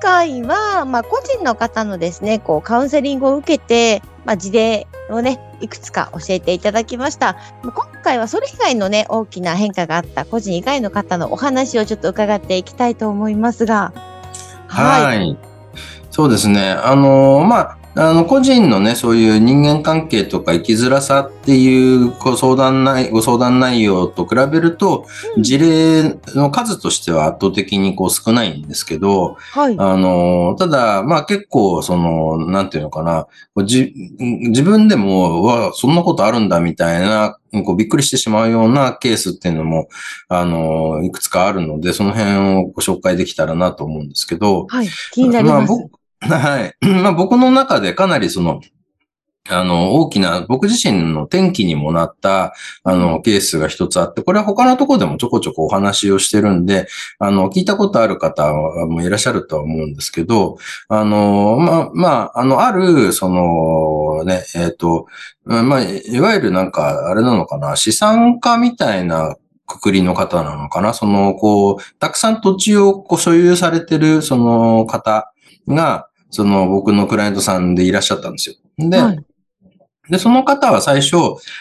回は、まあ、個人の方のですね、こう、カウンセリングを受けて、まあ、事例をね、いくつか教えていただきました。今回はそれ以外のね、大きな変化があった個人以外の方のお話をちょっと伺っていきたいと思いますが。はい。そうですね。あの、まあ、あの、個人のね、そういう人間関係とか生きづらさっていうご相談内、ご相談内容と比べると、うん事例の数としては圧倒的にこう少ないんですけど、はい。あの、ただ、まあ結構、その、なんていうのかな、自分でも、うわ、そんなことあるんだみたいな、こうびっくりしてしまうようなケースっていうのも、あの、いくつかあるので、その辺をご紹介できたらなと思うんですけど、はい。気になります。まあ僕はい。まあ僕の中でかなりその、あの、大きな、僕自身の転機にもなった、あの、ケースが一つあって、これは他のところでもちょこちょこお話をしてるんで、あの、聞いたことある方もいらっしゃるとは思うんですけど、あの、まあ、まあ、あの、ある、その、ね、えっ、と、うんまあ、いわゆるなんか、あれなのかな、資産家みたいなくくりの方なのかな、その、こう、たくさん土地をこう所有されてる、その方が、その僕のクライアントさんでいらっしゃったんですよ。で、はいで、その方は最初、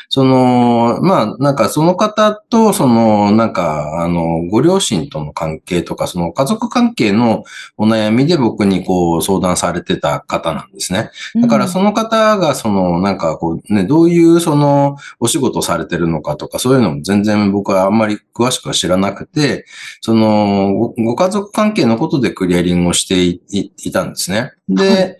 その、まあ、なんかその方と、その、なんか、あの、ご両親との関係とか、その家族関係のお悩みで僕にこう相談されてた方なんですね。だからその方が、その、なんかこう、ね、どういうその、お仕事をされてるのかとか、そういうのも全然僕はあんまり詳しくは知らなくて、その、ごご家族関係のことでクリアリングをしていたんですね。で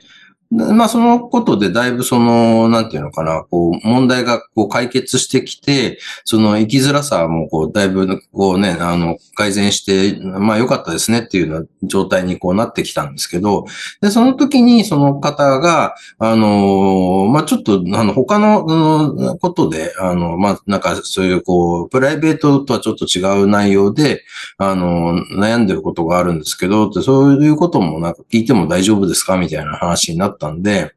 まあ、そのことでだいぶその、なんていうのかな、こう、問題がこう解決してきて、その生きづらさもこう、だいぶこうね、あの、改善して、まあ良かったですねっていうような状態にこうなってきたんですけど、で、その時にその方が、あの、まあちょっと、あの、他のことで、あの、まあなんかそういうこう、プライベートとはちょっと違う内容で、あの、悩んでることがあるんですけど、ってそういうこともなんか聞いても大丈夫ですかみたいな話になってたんで、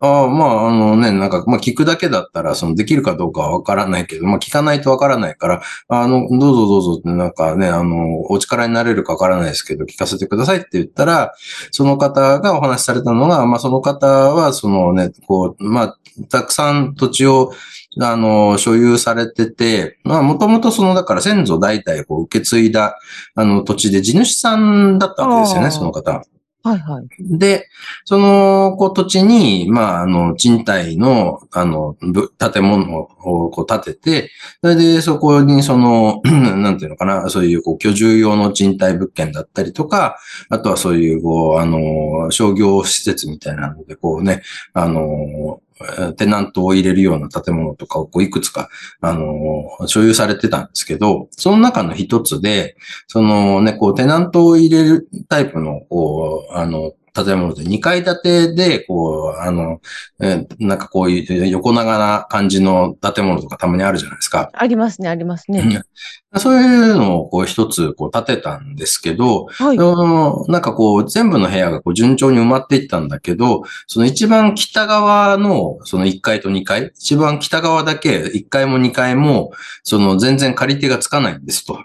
ああ、まあ、あのね、なんか、まあ聞くだけだったら、そのできるかどうかはわからないけど、まあ聞かないとわからないから、あの、どうぞどうぞってなんかね、あの、お力になれるかわからないですけど、聞かせてくださいって言ったら、その方がお話しされたのが、まあその方は、そのね、こう、まあ、たくさん土地を、あの、所有されてて、まあ、もともとその、だから先祖代々こう受け継いだ、あの、土地で地主さんだったわけですよね、その方。はいはい。で、その、こう、土地に、まあ、あの、賃貸の、あの、建物をこう建てて、それで、そこに、その、なんていうのかな、そういう、こう、居住用の賃貸物件だったりとか、あとはそういう、こう、あの、商業施設みたいなので、こうね、あの、テナントを入れるような建物とかをこういくつか、あの、所有されてたんですけど、その中の一つで、そのね、こう、テナントを入れるタイプの、こう、あの、建物で2階建てで、こう、あの、えーなんかこういう横長な感じの建物とかたまにあるじゃないですか。ありますね、ありますね。そういうのをこう一つこう建てたんですけど、はい。なんかこう、全部の部屋がこう順調に埋まっていったんだけど、その一番北側の、その1階と2階、一番北側だけ、1階も2階も、その全然借り手がつかないんですと。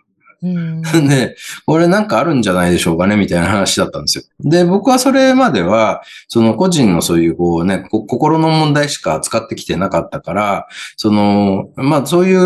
うん。で、これなんかあるんじゃないでしょうかね、みたいな話だったんですよ。で、僕はそれまでは、その個人のそういうこうね、こ心の問題しか扱ってきてなかったから、その、まあそういう、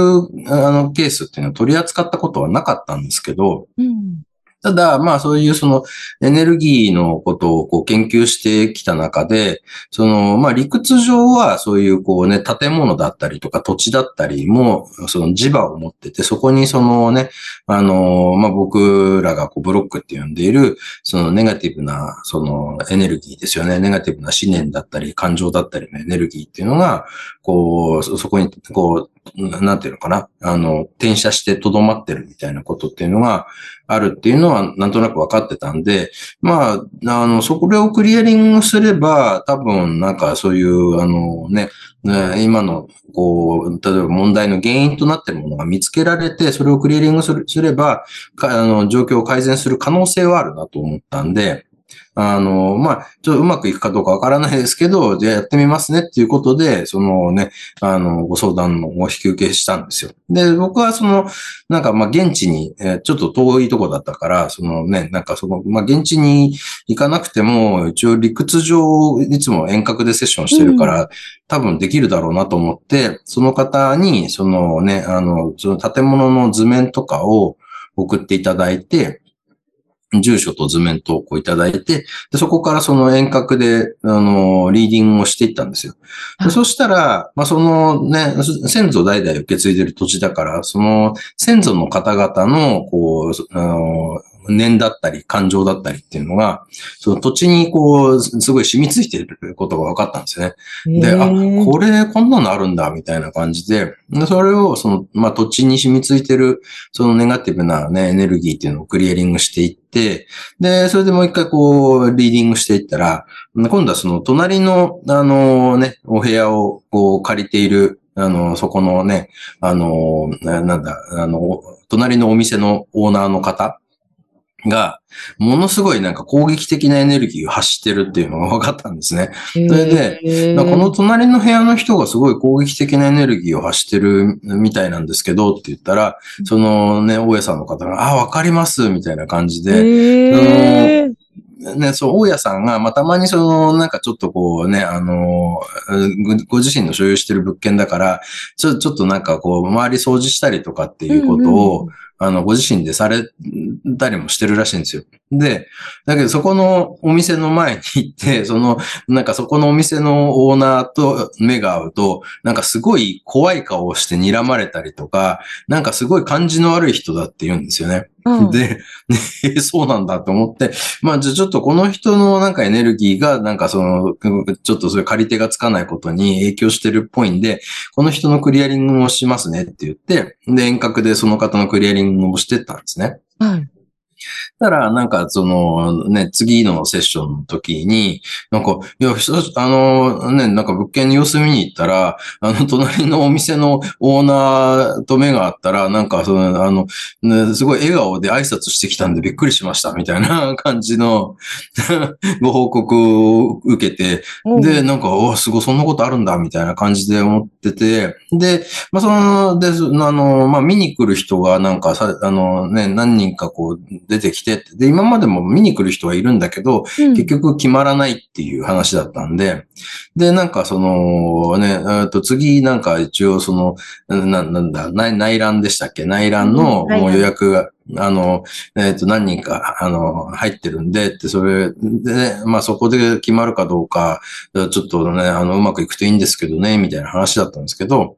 あの、ケースっていうのは取り扱ったことはなかったんですけど、うん。ただ、まあそういうそのエネルギーのことをこう研究してきた中で、そのまあ理屈上はそういうこうね、建物だったりとか土地だったりも、その磁場を持ってて、そこにそのね、あの、まあ僕らがこうブロックって呼んでいる、そのネガティブなそのエネルギーですよね。ネガティブな思念だったり、感情だったりのエネルギーっていうのが、こう、そこにこう、なんていうのかな、あの、転写して留まってるみたいなことっていうのがあるっていうのはなんとなく分かってたんで、まあ、あの、そこをクリアリングすれば、多分なんかそういう、あのね、今の、こう、例えば問題の原因となっているものが見つけられて、それをクリアリングすれば、あの、状況を改善する可能性はあるなと思ったんで、あの、まあ、ちょっとうまくいくかどうかわからないですけど、じゃあやってみますねっていうことで、そのね、あの、ご相談のお引き受けしたんですよ。で、僕はその、なんかまあ、現地に、えー、ちょっと遠いとこだったから、そのね、なんかその、まあ、現地に行かなくても、一応理屈上、いつも遠隔でセッションしてるから、うん、多分できるだろうなと思って、その方に、そのね、あの、その建物の図面とかを送っていただいて、住所と図面投稿いただいて、でそこからその遠隔で、あの、リーディングをしていったんですよ。でそしたら、まあ、そのね、先祖代々受け継いでる土地だから、その先祖の方々の、こう、あの、念だったり、感情だったりっていうのが、その土地にこう、すごい染みついていることが分かったんですよね。で、あ、これ、こんなのあるんだ、みたいな感じで、でそれを、その、まあ、土地に染みついてる、そのネガティブなね、エネルギーっていうのをクリアリングしていって、で、それでもう一回こう、リーディングしていったら、今度はその隣の、あのね、お部屋をこう借りているあの、そこのね、あの、なんだ、あの、隣のお店のオーナーの方が、ものすごいなんか攻撃的なエネルギーを発してるっていうのが分かったんですね。それで、この隣の部屋の人がすごい攻撃的なエネルギーを発してるみたいなんですけどって言ったら、そのね、大家さんの方が、あ、わかります、みたいな感じで、ね、そう、大家さんが、まあ、たまにその、なんかちょっとこうね、あの、ご自身の所有してる物件だから、ちょ、ちょっとなんかこう、周り掃除したりとかっていうことを、あの、ご自身でされたりもしてるらしいんですよ。で、だけどそこのお店の前に行って、その、なんかそこのお店のオーナーと目が合うと、なんかすごい怖い顔をして睨まれたりとか、なんかすごい感じの悪い人だって言うんですよね。うん、で、ね、そうなんだと思って、まあじゃあちょっとこの人のなんかエネルギーがなんかその、ちょっとそういう借り手がつかないことに影響してるっぽいんで、この人のクリアリングをしますねって言って、で、遠隔でその方のクリアリングをしてったんですね。はい。たら、なんか、その、ね、次のセッションの時に、なんか、いや、あの、ね、なんか物件に様子見に行ったら、あの、隣のお店のオーナーと目があったら、なんか、その、あの、ね、すごい笑顔で挨拶してきたんでびっくりしました、みたいな感じの ご報告を受けて、で、なんか、おすごい、そんなことあるんだ、みたいな感じで思ってて、で、まあ、その、で、あの、まあ、見に来る人が、なんかさ、あの、ね、何人かこう、出てきてで、今までも見に来る人はいるんだけど、うん、結局決まらないっていう話だったんで、で、なんかその、ね、えと次なんか一応その、ななんだ内、内覧でしたっけ？内覧のもう予約が、あの、えっ、ー、と、何人か、あの、入ってるんで、って、それで、ね、まあそこで決まるかどうか、ちょっとね、あの、うまくいくといいんですけどね、みたいな話だったんですけど、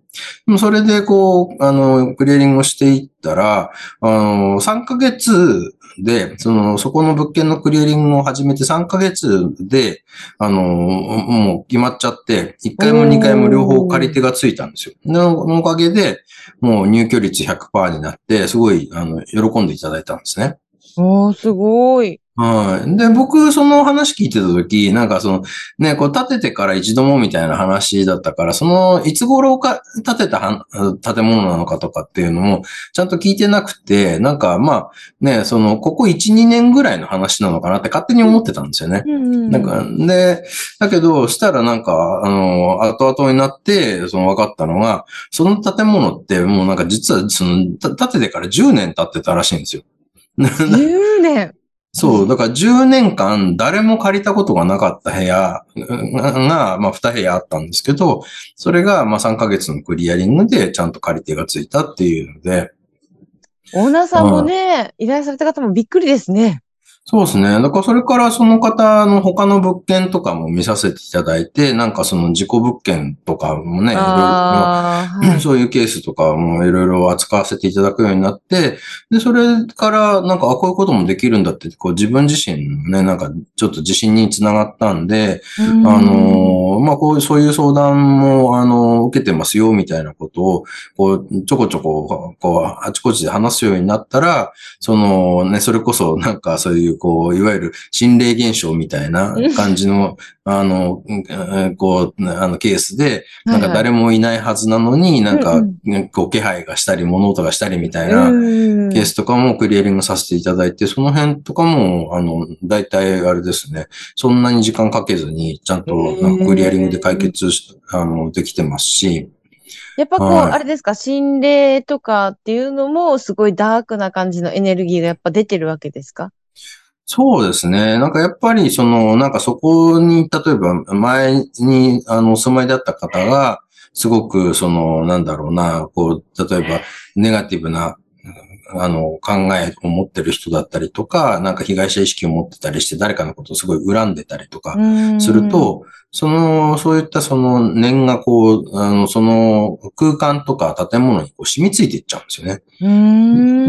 それでこう、あの、クリアリングをしていったら、あの、3ヶ月で、その、そこの物件のクリアリングを始めて3ヶ月で、あの、もう決まっちゃって、1回も2回も両方借り手がついたんですよ。のおかげで、もう入居率100%になって、すごい、あの、喜んでいただいたんですね。おー、すごい。はい。で、僕、その話聞いてたとき、なんかその、ね、こう建ててから一度もみたいな話だったから、その、いつ頃か建てた建物なのかとかっていうのも、ちゃんと聞いてなくて、なんかまあ、ね、その、ここ1、2年ぐらいの話なのかなって勝手に思ってたんですよね。うん、なんか、で、だけど、したらなんか、あの、後々になって、その分かったのが、その建物ってもうなんか実は、その、建ててから10年経ってたらしいんですよ。10年そう、だから10年間誰も借りたことがなかった部屋が、まあ2部屋あったんですけど、それがまあ3ヶ月のクリアリングでちゃんと借り手がついたっていうので。オーナーさんもね、依頼された方もびっくりですね。そうですね。だからそれからその方の他の物件とかも見させていただいて、なんかその自己物件とかもね、そういうケースとかもいろいろ扱わせていただくようになって、で、それからなんか、あ、こういうこともできるんだって、こう自分自身のね、なんかちょっと自信につながったんで、あの、まあ、こういう、そういう相談も、あの、受けてますよ、みたいなことを、こう、ちょこちょこ、こう、あちこちで話すようになったら、そのね、それこそなんかそういうこう、いわゆる心霊現象みたいな感じの、あの、こう、あの、ケースで、なんか誰もいないはずなのに、なんか、こう、気配がしたり、物音がしたりみたいなケースとかもクリアリングさせていただいて、その辺とかも、あの、大体あれですね、そんなに時間かけずに、ちゃんと、なんかクリアリングで解決あの、できてますし、やっぱこう、はい、あれですか、心霊とかっていうのも、すごいダークな感じのエネルギーがやっぱ出てるわけですか？そうですね。なんかやっぱりその、なんかそこに、例えば前にあのお住まいだった方が、すごくその、なんだろうな、こう、例えばネガティブなあの、考えを持ってる人だったりとか、なんか被害者意識を持ってたりして、誰かのことをすごい恨んでたりとかすると、その、そういったその念がこう、あの、その空間とか建物にこう染みついていっちゃうんですよね。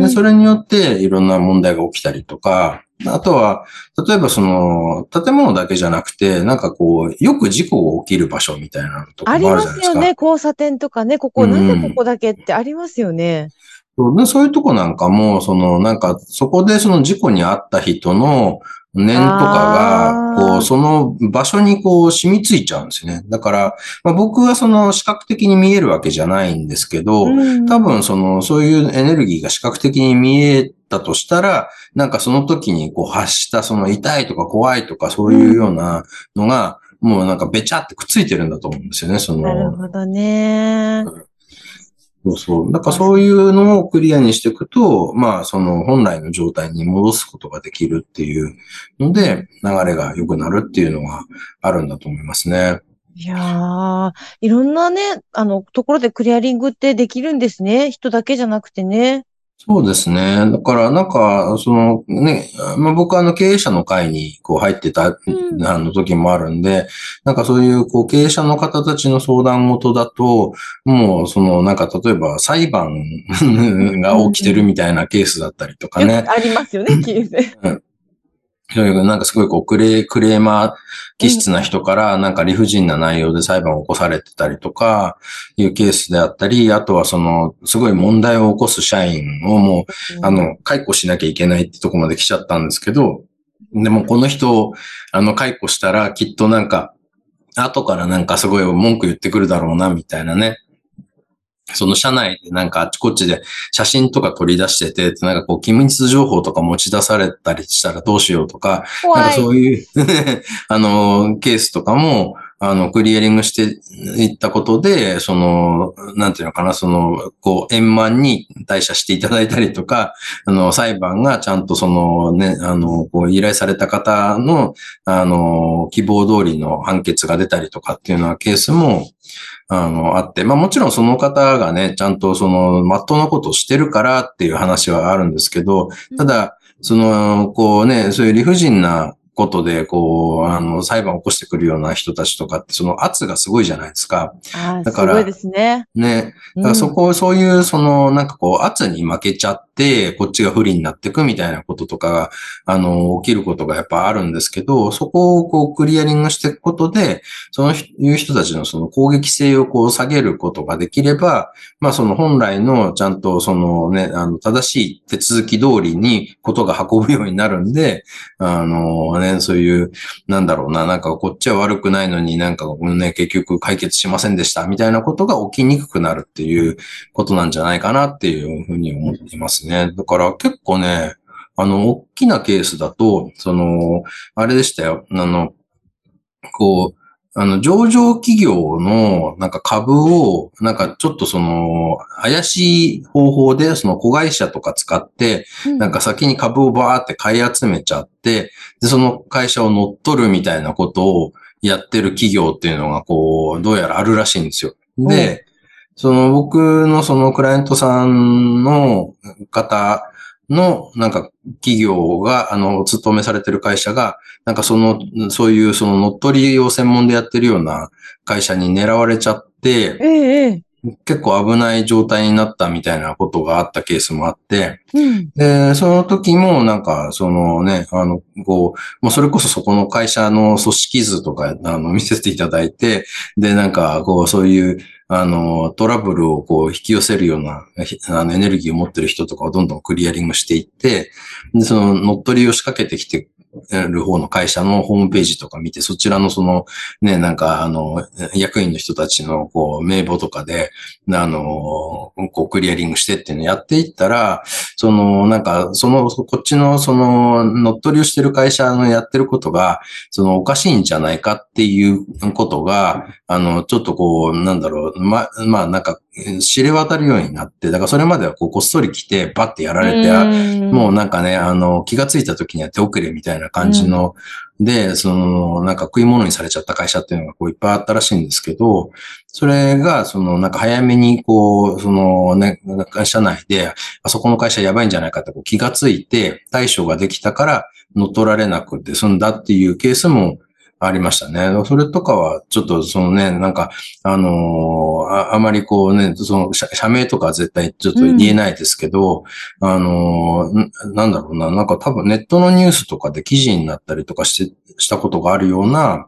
で、それによっていろんな問題が起きたりとか、あとは、例えばその、建物だけじゃなくて、なんかこう、よく事故が起きる場所みたいなとこもあるじゃないですか。ありますよね。交差点とかね、ここ、なんでここだけってありますよね。そうでそういうとこなんかも、その、なんか、そこでその事故に遭った人の念とかが、こう、その場所にこう染みついちゃうんですよね。だから、まあ、僕はその視覚的に見えるわけじゃないんですけど、多分その、そういうエネルギーが視覚的に見えたとしたら、なんかその時にこう発したその痛いとか怖いとかそういうようなのが、もうなんかべちゃってくっついてるんだと思うんですよね、その。なるほどね。そうそう。なんかそういうのをクリアにしていくと、まあその本来の状態に戻すことができるっていうので、流れが良くなるっていうのがあるんだと思いますね。いやー、いろんなね、あの、ところでクリアリングってできるんですね。人だけじゃなくてね。そうですね。だから、なんか、そのね、まあ、僕はあの経営者の会にこう入ってた、うん、あの時もあるんで、なんかそういうこう経営者の方たちの相談事だと、もうそのなんか例えば裁判が起きてるみたいなケースだったりとかね。ありますよね、ケース。うんなんかすごいこうクレクレーマー気質な人からなんか理不尽な内容で裁判を起こされてたりとかいうケースであったり、あとはそのすごい問題を起こす社員をもう、あの、解雇しなきゃいけないってとこまで来ちゃったんですけど、でもこの人をあの解雇したらきっとなんか後からなんかすごい文句言ってくるだろうなみたいなね。その社内でなんかあっちこっちで写真とか取り出してて、なんかこう機密情報とか持ち出されたりしたらどうしようとか、なんかそういう あの、ケースとかも、あの、クリアリングしていったことで、その、なんていうのかな、その、こう、円満に退社していただいたりとか、あの、裁判がちゃんとそのね、あの、こう、依頼された方の、あの、希望通りの判決が出たりとかっていうようなケースも、あの、あって、まあもちろんその方がね、ちゃんとその、まっとうなことをしてるからっていう話はあるんですけど、ただ、その、こうね、そういう理不尽なことで、こう、あの、裁判を起こしてくるような人たちとかって、その圧がすごいじゃないですか。だから、すごいですね。ね。だからそこ、うん、そういう、その、なんかこう、圧に負けちゃって、こっちが不利になっていくみたいなこととかが、あの、起きることがやっぱあるんですけど、そこをこう、クリアリングしていくことで、そのいう人たちのその攻撃性をこう、下げることができれば、まあその本来の、ちゃんとそのね、あの、正しい手続き通りにことが運ぶようになるんで、あの、ね、そういう、なんだろうな、なんかこっちは悪くないのになんかね、結局解決しませんでしたみたいなことが起きにくくなるっていうことなんじゃないかなっていうふうに思っています。ね。だから結構ね、あの、大きなケースだと、その、あれでしたよ。あの、こう、あの、上場企業のなんか株を、なんかちょっとその、怪しい方法でその子会社とか使って、なんか先に株をバーって買い集めちゃって、で、その会社を乗っ取るみたいなことをやってる企業っていうのがこう、どうやらあるらしいんですよ。で、その僕のそのクライアントさんの方の、なんか、企業が、あの、お勤めされてる会社が、なんかその、そういうその乗っ取りを専門でやってるような会社に狙われちゃって、ええ結構危ない状態になったみたいなことがあったケースもあって、うん。で、その時もなんか、そのね、あの、こう、もうそれこそそこの会社の組織図とか、あの、見せていただいて、で、なんか、こう、そういう、あの、トラブルをこう、引き寄せるような、あの、エネルギーを持ってる人とかをどんどんクリアリングしていって、で、その、乗っ取りを仕掛けてきてる方の会社のホームページとか見て、そちらのその、ね、なんか、あの、役員の人たちの、こう、名簿とかで、あの、こう、クリアリングしてっていうのをやっていったら、その、なんか、その、こっちの、その、乗っ取りをしてる会社のやってることが、その、おかしいんじゃないかっていうことが、あの、ちょっとこう、なんだろう、ま、まあ、なんか、知れ渡るようになって、だからそれまではこう、こっそり来て、バッてやられて、あもうなんかね、あの、気がついた時には手遅れみたいな感じの、で、その、なんか食い物にされちゃった会社っていうのがこういっぱいあったらしいんですけど、それが、その、なんか早めに、こう、そのね、会社内で、あそこの会社やばいんじゃないかってこう気がついて、対処ができたから乗っ取られなくて済んだっていうケースもありましたね。それとかは、ちょっとそのね、なんか、あのーああまりこうね、その社社名とかは絶対ちょっと言えないですけど、あのーんなんだろうな、なんか多分ネットのニュースとかで記事になったりとかして、したことがあるような、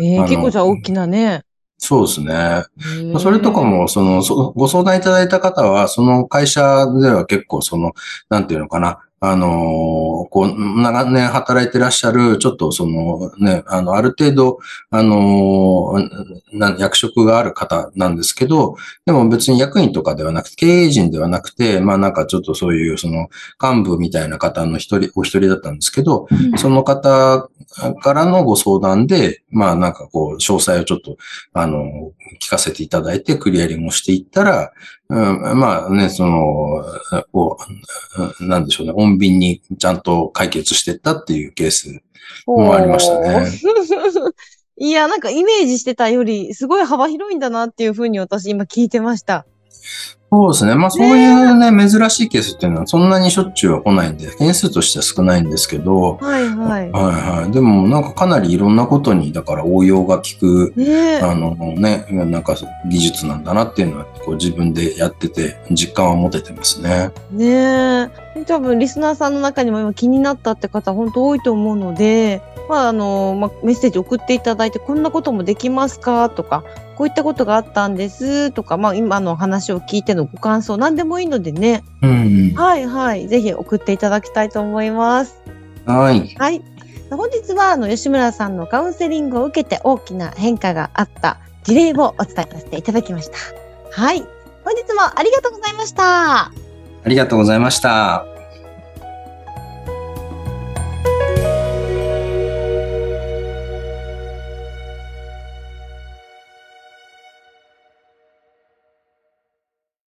ええあの結構じゃあ大きなね。そうですね。それとかも、その、そご相談いただいた方は、その会社では結構、その、なんていうのかな、あのーこう、長年働いてらっしゃる、ちょっとそのね、あの、ある程度、あの役職がある方なんですけど、でも別に役員とかではなくて、経営陣ではなくて、まあなんかちょっとそういう、その、幹部みたいな方の一人、お一人だったんですけど、うん。その方からのご相談で、まあなんかこう、詳細をちょっと、あの、聞かせていただいて、クリアリングをしていったら、うん、まあね、その、こう、なんでしょうね、穏便にちゃんと解決していったっていうケース。もありましたね。いや、なんかイメージしてたより、すごい幅広いんだなっていうふうに私今聞いてました。そうですね。まあそういうね、珍しいケースっていうのはそんなにしょっちゅうは来ないんで、件数としては少ないんですけど、はいはい。はいはい。でもなんかかなりいろんなことに、だから応用が効く、ねえ。あのね、なんか技術なんだなっていうのは、こう自分でやってて実感は持ててますね。ねえ。多分リスナーさんの中にも今気になったって方本当多いと思うので、まああの、まあ、メッセージ送っていただいて、こんなこともできますか？とか、こういったことがあったんですとか、まあ今の話を聞いてのご感想、何でもいいのでね。うん。はいはい。ぜひ送っていただきたいと思います。はい。はい。本日は、あの、吉村さんのカウンセリングを受けて大きな変化があった事例をお伝えさせていただきました。はい。本日もありがとうございました。ありがとうございました。